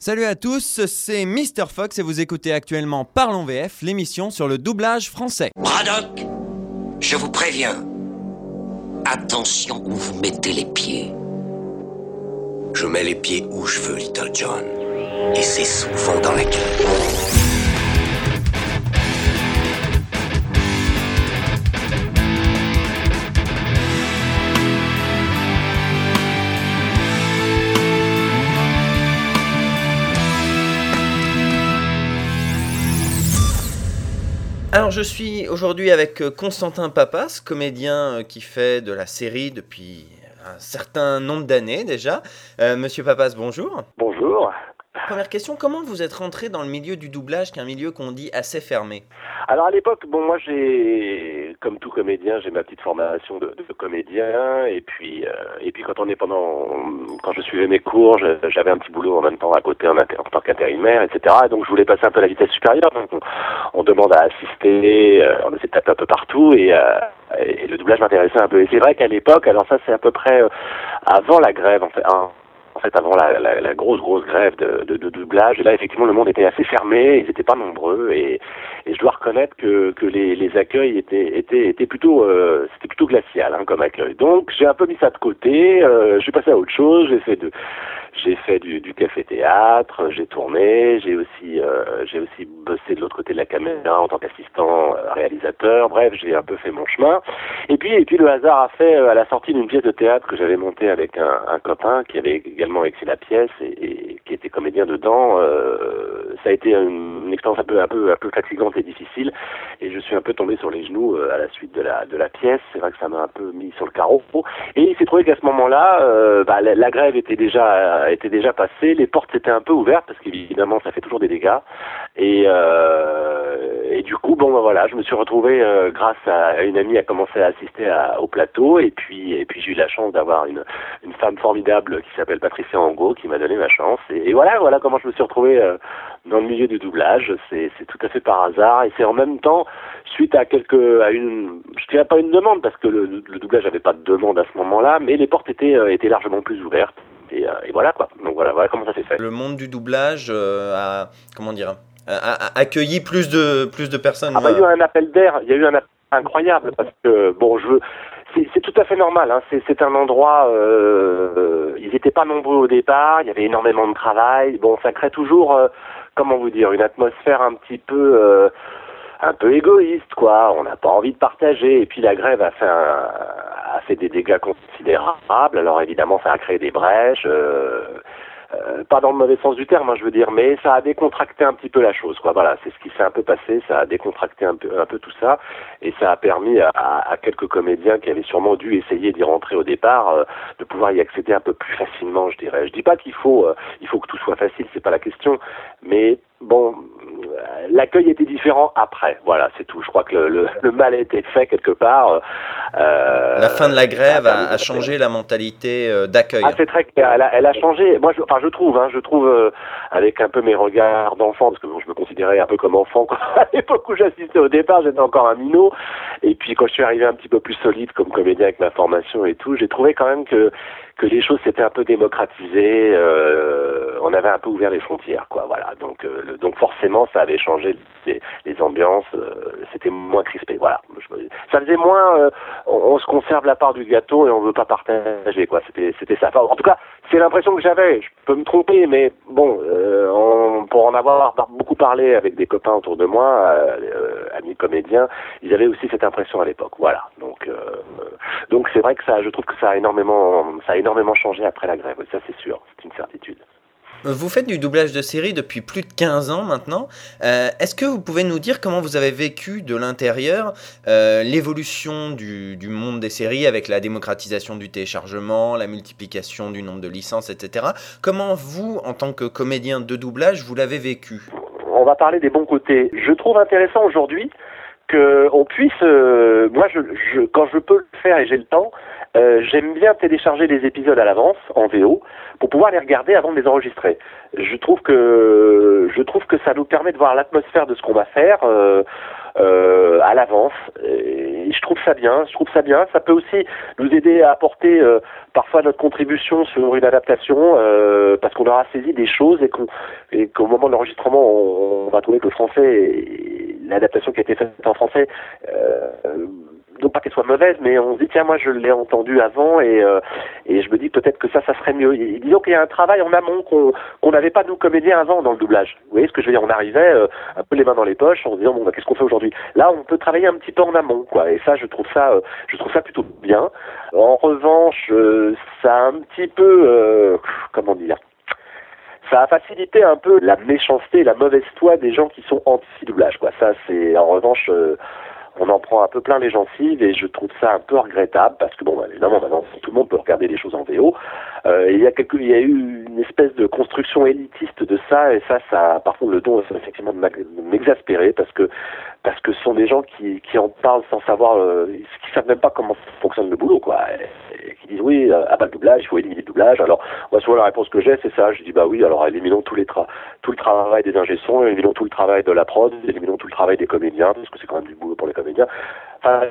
Salut à tous, c'est Mr. Fox et vous écoutez actuellement Parlons VF, l'émission sur le doublage français. Braddock, je vous préviens. Attention où vous mettez les pieds. Je mets les pieds où je veux, Little John. Et c'est souvent dans la gueule. Alors je suis aujourd'hui avec euh, Constantin Papas, comédien euh, qui fait de la série depuis un certain nombre d'années déjà. Euh, Monsieur Papas, bonjour. Bonjour. Première question, comment vous êtes rentré dans le milieu du doublage, qui est un milieu qu'on dit assez fermé? Alors à l'époque, bon moi j'ai, comme tout comédien, j'ai ma petite formation de, comédien, et puis euh, et puis quand on est pendant, quand je suivais mes cours, j'avais un petit boulot en même temps à côté en, tant qu'intérimaire, etc. Et donc je voulais passer un peu à la vitesse supérieure, donc on, demande à assister, euh, on essaie de taper un peu partout, et, euh, et le doublage m'intéressait un peu. Et c'est vrai qu'à l'époque, alors ça c'est à peu près avant la grève, en fait. En fait avant la, grosse grosse grève de, doublage. Et là effectivement le monde était assez fermé, ils n'étaient pas nombreux et, et, je dois reconnaître que, les, accueils étaient plutôt euh, plutôt glacial hein, comme accueil. Donc j'ai un peu mis ça de côté, euh, je suis passé à autre chose, j'ai fait de j'ai fait du, du café-théâtre, j'ai tourné, j'ai aussi, euh, j'ai aussi bossé de l'autre côté de la caméra en tant qu'assistant euh, réalisateur. Bref, j'ai un peu fait mon chemin. Et puis, et puis le hasard a fait euh, à la sortie d'une pièce de théâtre que j'avais montée avec un, un, copain qui avait également écrit la pièce et, et qui était comédien dedans. ça a été une, une, expérience un peu, un peu, un peu fatigante et difficile. Et je suis un peu tombé sur les genoux à la suite de la, de la pièce. C'est vrai que ça m'a un peu mis sur le carreau. Et il s'est trouvé qu'à ce moment-là, bah, la, grève était déjà était déjà passé, les portes étaient un peu ouvertes parce qu'évidemment ça fait toujours des dégâts. Et, euh, et du coup, bon, ben voilà, je me suis retrouvé euh, grâce à une amie à commencer à assister au plateau et puis et puis j'ai eu la chance d'avoir une, une femme formidable qui s'appelle Patricia Angot qui m'a donné ma chance. Et, voilà, voilà comment je me suis retrouvé euh, dans le milieu du doublage. C'est tout à fait par hasard et c'est en même temps suite à quelques à une je dirais pas une demande parce que le, le doublage n'avait pas de demande à ce moment-là, mais les portes étaient étaient largement plus ouvertes. Euh, et, voilà quoi. Donc voilà, voilà comment ça s'est fait. Le monde du doublage euh, a, comment dire, a, accueilli plus de, plus de personnes. Ah bah, il y a eu un appel d'air, il y a eu un appel incroyable parce que bon, je veux c'est tout à fait normal. Hein. C'est un endroit. Euh, ils n'étaient pas nombreux au départ. Il y avait énormément de travail. Bon, ça crée toujours, euh, comment vous dire, une atmosphère un petit peu, euh, un peu égoïste, quoi. On n'a pas envie de partager. Et puis la grève a fait un, a fait des dégâts considérables. Alors évidemment, ça a créé des brèches. Euh, pas dans le mauvais sens du terme, hein, je veux dire, mais ça a décontracté un petit peu la chose, quoi. Voilà, c'est ce qui s'est un peu passé, ça a décontracté un peu, un peu tout ça, et ça a permis à, à quelques comédiens qui avaient sûrement dû essayer d'y rentrer au départ, euh, de pouvoir y accéder un peu plus facilement, je dirais. Je dis pas qu'il faut, euh, il faut que tout soit facile, c'est pas la question, mais l'accueil était différent après. Voilà, c'est tout. Je crois que le, le, mal a été fait quelque part. Euh, la fin de la grève a, a changé la mentalité euh, d'accueil. Ah, c'est très clair. Elle a, elle a, changé. Moi, je, enfin, je trouve, hein, je trouve, euh, avec un peu mes regards d'enfant, parce que bon, je me considérais un peu comme enfant. Quoi. À l'époque où j'assistais au départ, j'étais encore un minot. Et puis, quand je suis arrivé un petit peu plus solide comme comédien avec ma formation et tout, j'ai trouvé quand même que que les choses s'étaient un peu démocratisées, euh, on avait un peu ouvert les frontières, quoi. Voilà. Donc, euh, donc forcément, ça avait changé les, ambiances. Euh, c'était moins crispé. Voilà. Ça faisait moins. Euh, on, se conserve la part du gâteau et on veut pas partager, quoi. C'était, c'était ça. En tout cas, c'est l'impression que j'avais. Je peux me tromper, mais bon, on, pour en avoir beaucoup parlé avec des copains autour de moi, amis comédiens, ils avaient aussi cette impression à l'époque. Voilà. Donc, donc c'est vrai que ça, je trouve que ça a énormément, ça a énormément changé après la grève, ça c'est sûr, c'est une certitude. Vous faites du doublage de série depuis plus de 15 ans maintenant. Euh, Est-ce que vous pouvez nous dire comment vous avez vécu de l'intérieur euh, l'évolution du, du, monde des séries avec la démocratisation du téléchargement, la multiplication du nombre de licences, etc. Comment vous, en tant que comédien de doublage, vous l'avez vécu? On va parler des bons côtés. Je trouve intéressant aujourd'hui qu'on puisse, euh, moi, je, je, quand je peux le faire et j'ai le temps, euh, j'aime bien télécharger les épisodes à l'avance en VO pour pouvoir les regarder avant de les enregistrer. Je trouve que je trouve que ça nous permet de voir l'atmosphère de ce qu'on va faire. Euh, euh, à l'avance. Et je trouve ça bien, je trouve ça bien. Ça peut aussi nous aider à apporter euh, parfois notre contribution sur une adaptation euh, parce qu'on aura saisi des choses et qu'au moment de l'enregistrement, on, va trouver que le français, l'adaptation qui a été faite en français, non pas qu'elle soit mauvaise, mais on se dit tiens moi je l'ai entendu avant et euh, et je me dis peut-être que ça ça serait mieux. disons qu'il y a un travail en amont qu'on n'avait pas nous comédiens avant dans le doublage. Vous voyez ce que je veux dire? On arrivait euh, un peu les mains dans les poches en se disant bon bah, qu'est-ce qu'on fait aujourd'hui? Là on peut travailler un petit peu en amont quoi et ça je trouve ça euh, je trouve ça plutôt bien. En revanche ça a un petit peu comment dire? Ça a facilité un peu la méchanceté, la mauvaise foi des gens qui sont anti-doublage. Ça, c'est en revanche, on en prend un peu plein les gencives et je trouve ça un peu regrettable parce que bon, bah, évidemment, maintenant tout le monde peut regarder les choses en VO. Euh, il y a eu une espèce de construction élitiste de ça et ça, ça par contre le don effectivement de m'exaspérer parce que parce que ce sont des gens qui, qui en parlent sans savoir, euh, qui savent même pas comment fonctionne le boulot, quoi. Et, qui disent oui, euh, à bas le doublage, il faut éliminer le doublage. Alors, moi, souvent la réponse que j'ai, c'est ça. Je dis bah oui, alors éliminons tout le travail des ingé éliminons tout le travail de la prod, éliminons tout le travail des comédiens, parce que c'est quand même du boulot pour les comédiens.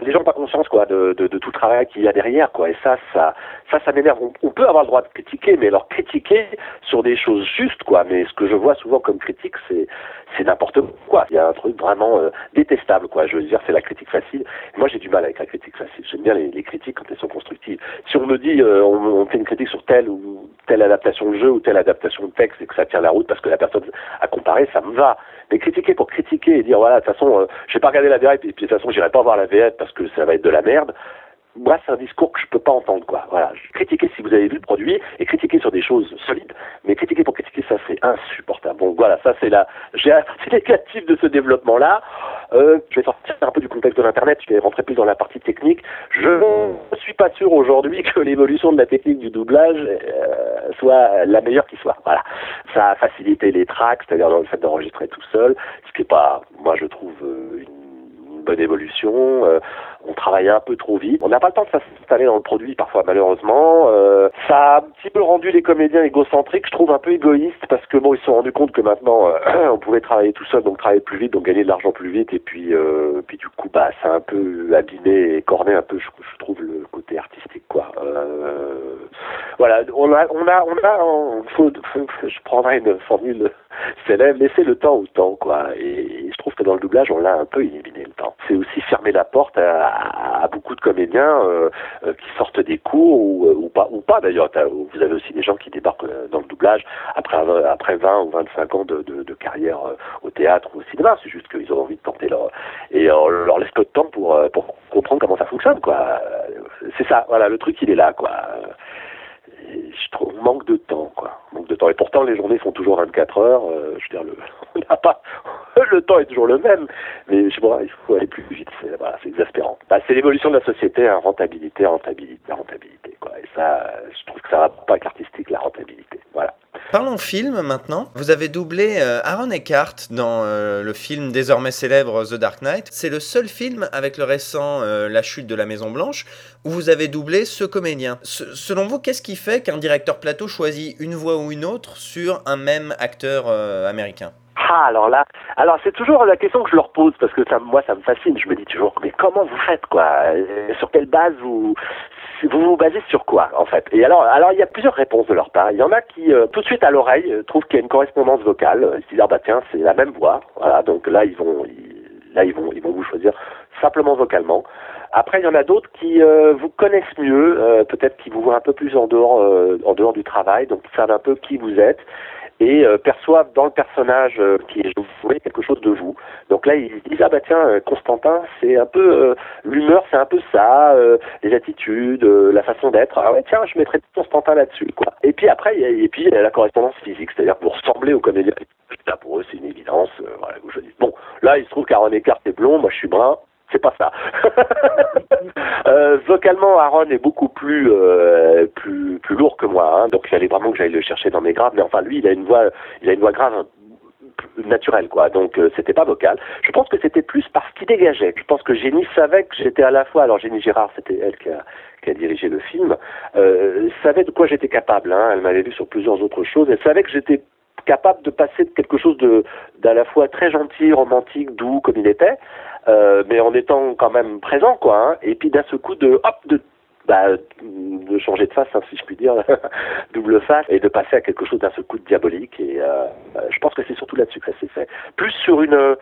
Les gens n'ont pas conscience quoi de, tout le travail qu'il y a derrière quoi. Et ça, ça, ça, ça m'énerve. On, peut avoir le droit de critiquer, mais alors critiquer sur des choses justes quoi. Mais ce que je vois souvent comme critique, c'est c'est n'importe quoi. Il y a un truc vraiment euh, détestable quoi. Je veux dire, c'est la critique facile. moi, j'ai du mal avec la critique facile. J'aime bien les, critiques quand elles sont constructives. Si on me dit, euh, on, on, fait une critique sur telle ou telle adaptation de jeu ou telle adaptation de texte et que ça tient la route parce que la personne a comparé, ça me va. Mais critiquer pour critiquer et dire voilà, de toute façon, euh, j'ai pas regardé la VF et puis de toute façon, j'irai pas voir la VF parce que ça va être de la merde moi, c'est un discours que je peux pas entendre, quoi. Voilà. Critiquer si vous avez vu le produit et critiquer sur des choses solides, mais critiquer pour critiquer, ça c'est insupportable. Bon, voilà, ça c'est la, j'ai négatif de ce développement-là. Euh, je vais sortir un peu du contexte de l'internet, je vais rentrer plus dans la partie technique. Je ne suis pas sûr aujourd'hui que l'évolution de la technique du doublage euh, soit la meilleure qui soit. Voilà. Ça a facilité les tracks, c'est-à-dire le fait d'enregistrer tout seul, ce qui est pas, moi je trouve euh, une bonne évolution. Euh, on travaille un peu trop vite. On n'a pas le temps de s'installer dans le produit parfois malheureusement. Euh, ça a un petit peu rendu les comédiens égocentriques, je trouve un peu égoïstes parce que bon ils se sont rendus compte que maintenant euh, on pouvait travailler tout seul, donc travailler plus vite, donc gagner de l'argent plus vite et puis puis du coup bah ça a un peu abîmé et corné un peu je, trouve le côté artistique quoi. voilà, on a on a on a faut, je prendrais une formule célèbre, laisser le temps au temps quoi et je trouve que dans le doublage on l'a un peu éliminé c'est aussi fermer la porte à, beaucoup de comédiens euh, euh, qui sortent des cours ou, euh, pas, ou pas d'ailleurs. Vous avez aussi des gens qui débarquent dans le doublage après, après 20 ou 25 ans de, carrière au théâtre ou au cinéma. C'est juste qu'ils ont envie de tenter leur... Et on leur laisse peu de temps pour, comprendre comment ça fonctionne. quoi. C'est ça, voilà, le truc il est là. quoi je trouve manque de temps quoi manque de temps et pourtant les journées font toujours 24 heures je veux dire le on n'a pas le temps est toujours le même. Mais je vois il faut aller plus vite c'est voilà, exaspérant. Bah, c'est l'évolution de la société hein, rentabilité rentabilité rentabilité et ça je trouve que ça va pas avec l'artistique la rentabilité. Parlons film maintenant. Vous avez doublé euh, Aaron Eckhart dans euh, le film désormais célèbre The Dark Knight. C'est le seul film avec le récent euh, La chute de la Maison Blanche où vous avez doublé ce comédien. selon vous, qu'est-ce qui fait qu'un directeur plateau choisit une voix ou une autre sur un même acteur américain? Ah, alors là, alors c'est toujours la question que je leur pose parce que ça, moi ça me fascine. Je me dis toujours, mais comment vous faites quoi? Sur quelle base vous vous vous basez sur quoi en fait? Et alors, alors il y a plusieurs réponses de leur part. Il y en a qui euh, tout de suite à l'oreille euh, trouvent qu'il y a une correspondance vocale. Ils se disent ah bah tiens c'est la même voix. Voilà donc là ils vont là ils vont ils vont vous choisir simplement vocalement. Après, il y en a d'autres qui euh, vous connaissent mieux, peut-être qui vous voient un peu plus en dehors, en dehors du travail, donc ils savent un peu qui vous êtes et euh, perçoivent dans le personnage euh, qui est joué quelque chose de vous. Donc là, ils disent ah bah tiens, euh, Constantin, c'est un peu l'humeur, c'est un peu ça, les attitudes, la façon d'être. Ah ouais tiens, je mettrais Constantin là-dessus quoi. Et puis après, et puis il y a la correspondance physique, c'est-à-dire pour ressembler au comédien. Là, pour eux, c'est une évidence. voilà, je dis. Bon, là, il se trouve qu'Aaron Eckhart est blond, moi je suis brun c'est pas ça. euh, vocalement, Aaron est beaucoup plus euh, plus plus lourd que moi, hein, donc il fallait vraiment que j'aille le chercher dans mes graves. Mais enfin, lui, il a une voix, il a une voix grave naturel, quoi. Donc euh, c'était pas vocal. Je pense que c'était plus parce qu'il dégageait. Je pense que Jenny savait que j'étais à la fois. Alors Jenny Gérard, c'était elle qui a, qui a dirigé le film, euh, savait de quoi j'étais capable. Hein. Elle m'avait vu sur plusieurs autres choses. Elle savait que j'étais capable de passer de quelque chose de d'à la fois très gentil, romantique, doux comme il était, euh, mais en étant quand même présent, quoi. Hein. Et puis d'un seul coup de hop de bah, de changer de face, hein, si je puis dire, double face, et de passer à quelque chose d'un seul coup de diabolique. Et euh, je pense que c'est surtout là-dessus que ça s'est fait. Plus sur euh,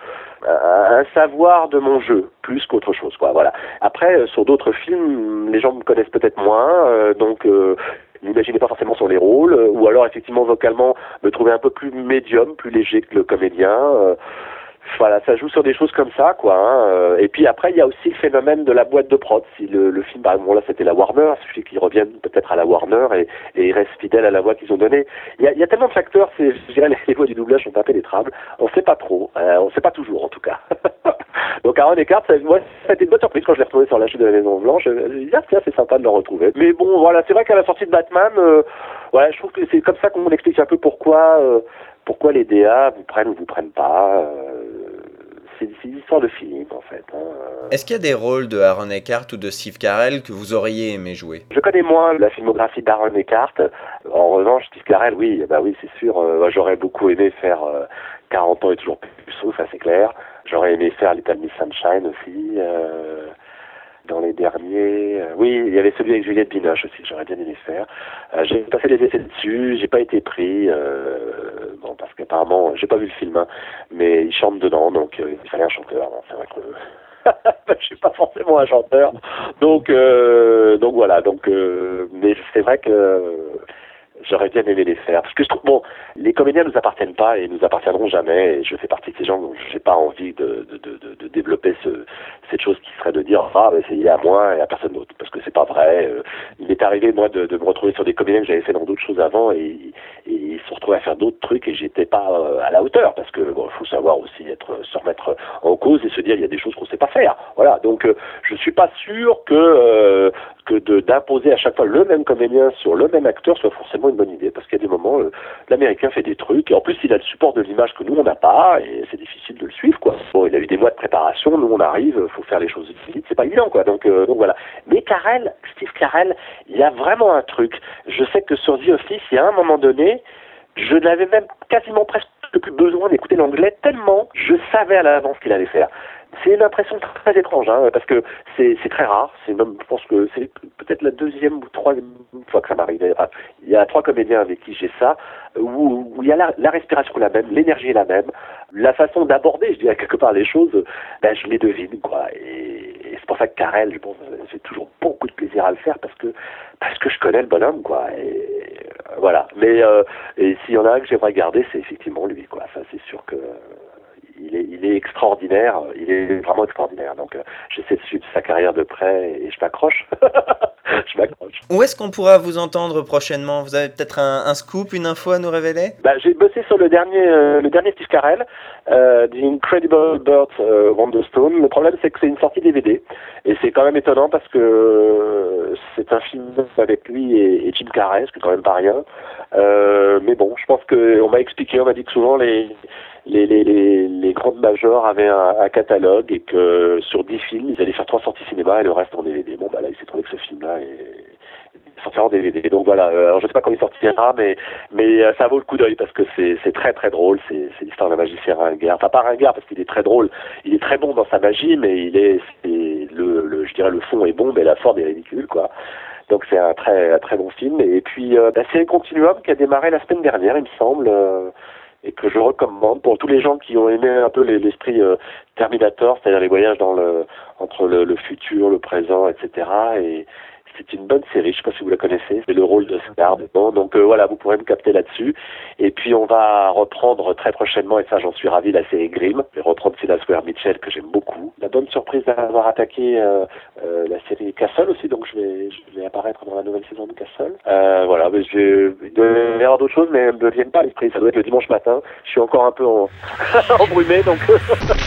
un savoir de mon jeu, plus qu'autre chose, quoi. Voilà. Après, euh, sur d'autres films, les gens me connaissent peut-être moins, euh, donc euh, n'imaginez pas forcément sur les rôles, ou alors effectivement vocalement me trouver un peu plus médium, plus léger que le comédien. Voilà, ça joue sur des choses comme ça, quoi. Hein. Euh, et puis après, il y a aussi le phénomène de la boîte de prod. Si le, le film, par exemple, là, c'était la Warner, il suffit qu'ils reviennent peut-être à la Warner et, et restent fidèles à la voix qu'ils ont donnée. Il y a, y a tellement de facteurs, je dirais, les, voix du doublage sont impénétrables. On sait pas trop, euh, on sait pas toujours, en tout cas. Donc Aaron Eckhart, ça, moi, ça a été une bonne surprise quand je l'ai retrouvé sur la chute de la Maison Blanche. Je me suis dit, ah, tiens, c'est sympa de le retrouver. Mais bon, voilà, c'est vrai qu'à la sortie de Batman, euh, voilà, je trouve que c'est comme ça qu'on explique un peu pourquoi, euh, pourquoi les DA vous prennent ou vous prennent pas. Euh, c'est une histoire de feeling en fait. hein. Est-ce qu'il y a des rôles de Aaron Eckhart ou de Steve Carell que vous auriez aimé jouer? Je connais moins la filmographie d'Aaron Eckhart. En revanche, Steve Carell, oui, bah oui, c'est sûr. euh, moi, J'aurais beaucoup aimé faire euh, 40 ans et toujours puceau, ça c'est clair. J'aurais aimé faire Little Miss Sunshine aussi. euh, dans les derniers, euh, oui, il y avait celui avec Juliette Binoche aussi j'aurais bien aimé faire. Euh, j'ai passé des essais dessus, j'ai pas été pris, euh, bon parce qu'apparemment, j'ai pas vu le film, hein, mais il chante dedans, donc euh, il fallait un chanteur. Bon, c'est vrai que je suis pas forcément un chanteur, donc donc voilà, donc mais c'est vrai que j'aurais bien aimé les faire. Parce que je trouve, bon, les comédiens nous appartiennent pas et nous appartiendront jamais. Et je fais partie de ces gens dont j'ai pas envie de, développer ce, cette chose qui serait de dire, ah, ben, c'est il est à moi et à personne d'autre. Parce que c'est pas vrai. Euh, Il m'est arrivé, moi, de, me retrouver sur des comédiens que j'avais fait dans d'autres choses avant et, ils se retrouvaient à faire d'autres trucs et j'étais pas euh, à la hauteur. Parce que, bon, faut savoir aussi être, se remettre en cause et se dire, il y a des choses qu'on sait pas faire. Voilà. Donc, euh, je suis pas sûr que, euh, que d'imposer à chaque fois le même comédien sur le même acteur soit forcément une bonne idée. Parce qu'il y a des moments euh, l'américain fait des trucs et en plus il a le support de l'image que nous on n'a pas et c'est difficile de le suivre quoi. Bon il a eu des mois de préparation nous on arrive faut faire les choses vite c'est pas évident quoi. Donc euh, donc voilà. Mais Carell Steve Carell il y a vraiment un truc. Je sais que sur The Office il y a un moment donné je n'avais même quasiment presque plus besoin d'écouter l'anglais tellement je savais à l'avance ce qu'il allait faire c'est une impression très étrange, hein, parce que c'est très rare. C'est même, je pense que c'est peut-être la deuxième ou troisième fois que ça m'arrive. Ah, Il y a trois comédiens avec qui j'ai ça, où, où il y a la, la respiration la même, l'énergie la même, la façon d'aborder, je dirais quelque part les choses, ben, je les devine, quoi. Et, c'est pour ça que Karel, je pense, j'ai toujours beaucoup de plaisir à le faire parce que parce que je connais le bonhomme, quoi. Et voilà. Mais euh, s'il y en a un que j'aimerais garder, c'est effectivement lui, quoi. Ça, c'est sûr que il est, il est extraordinaire, il est vraiment extraordinaire. Donc, euh, j'essaie de suivre sa carrière de près et je m'accroche. je m'accroche. Où est-ce qu'on pourra vous entendre prochainement? Vous avez peut-être un, un scoop, une info à nous révéler? Bah, j'ai bossé sur le dernier, euh, le dernier Steve Carell, euh, The Incredible Birds euh, Wonderstone. Le problème, c'est que c'est une sortie DVD. Et c'est quand même étonnant parce que c'est un film avec lui et, et Jim Carrey, ce qui est quand même pas rien. Mais bon, je pense que on m'a expliqué, on m'a dit que souvent les les, les, les, les grandes majors avaient un, catalogue et que sur 10 films, ils allaient faire trois sorties cinéma et le reste en DVD. Bon, bah là, il s'est trouvé que ce film-là est sortira en DVD. Donc voilà, euh, alors je sais pas quand il sortira, mais mais euh, ça vaut le coup d'œil parce que c'est c'est très très drôle. C'est c'est l'histoire d'un magicien ringard. Enfin pas ringard parce qu'il est très drôle. Il est très bon dans sa magie, mais il est, c'est le, je dirais le fond est bon, mais la forme est ridicule quoi. Donc c'est un très très bon film. Et puis euh, la série Continuum qui a démarré la semaine dernière, il me semble. euh, et que je recommande pour tous les gens qui ont aimé un peu les- l'esprit euh, Terminator, c'est-à-dire les voyages entre le, futur, le présent, etc. Et c'est une bonne série, je sais pas si vous la connaissez, c'est le rôle de Scar dedans. Donc euh, voilà, vous pourrez me capter là-dessus. Et puis on va reprendre très prochainement, et ça j'en suis ravi, la série Grimm. Je vais reprendre Silas Ware Mitchell que j'aime beaucoup. La bonne surprise d'avoir attaqué euh, euh, la série Castle aussi, donc je vais, je vais apparaître dans la nouvelle saison de Castle. Euh, voilà, mais je, y avoir d'autres choses, mais ne me viennent pas à l'esprit. Ça doit être le dimanche matin. Je suis encore un peu en... embrumé, donc...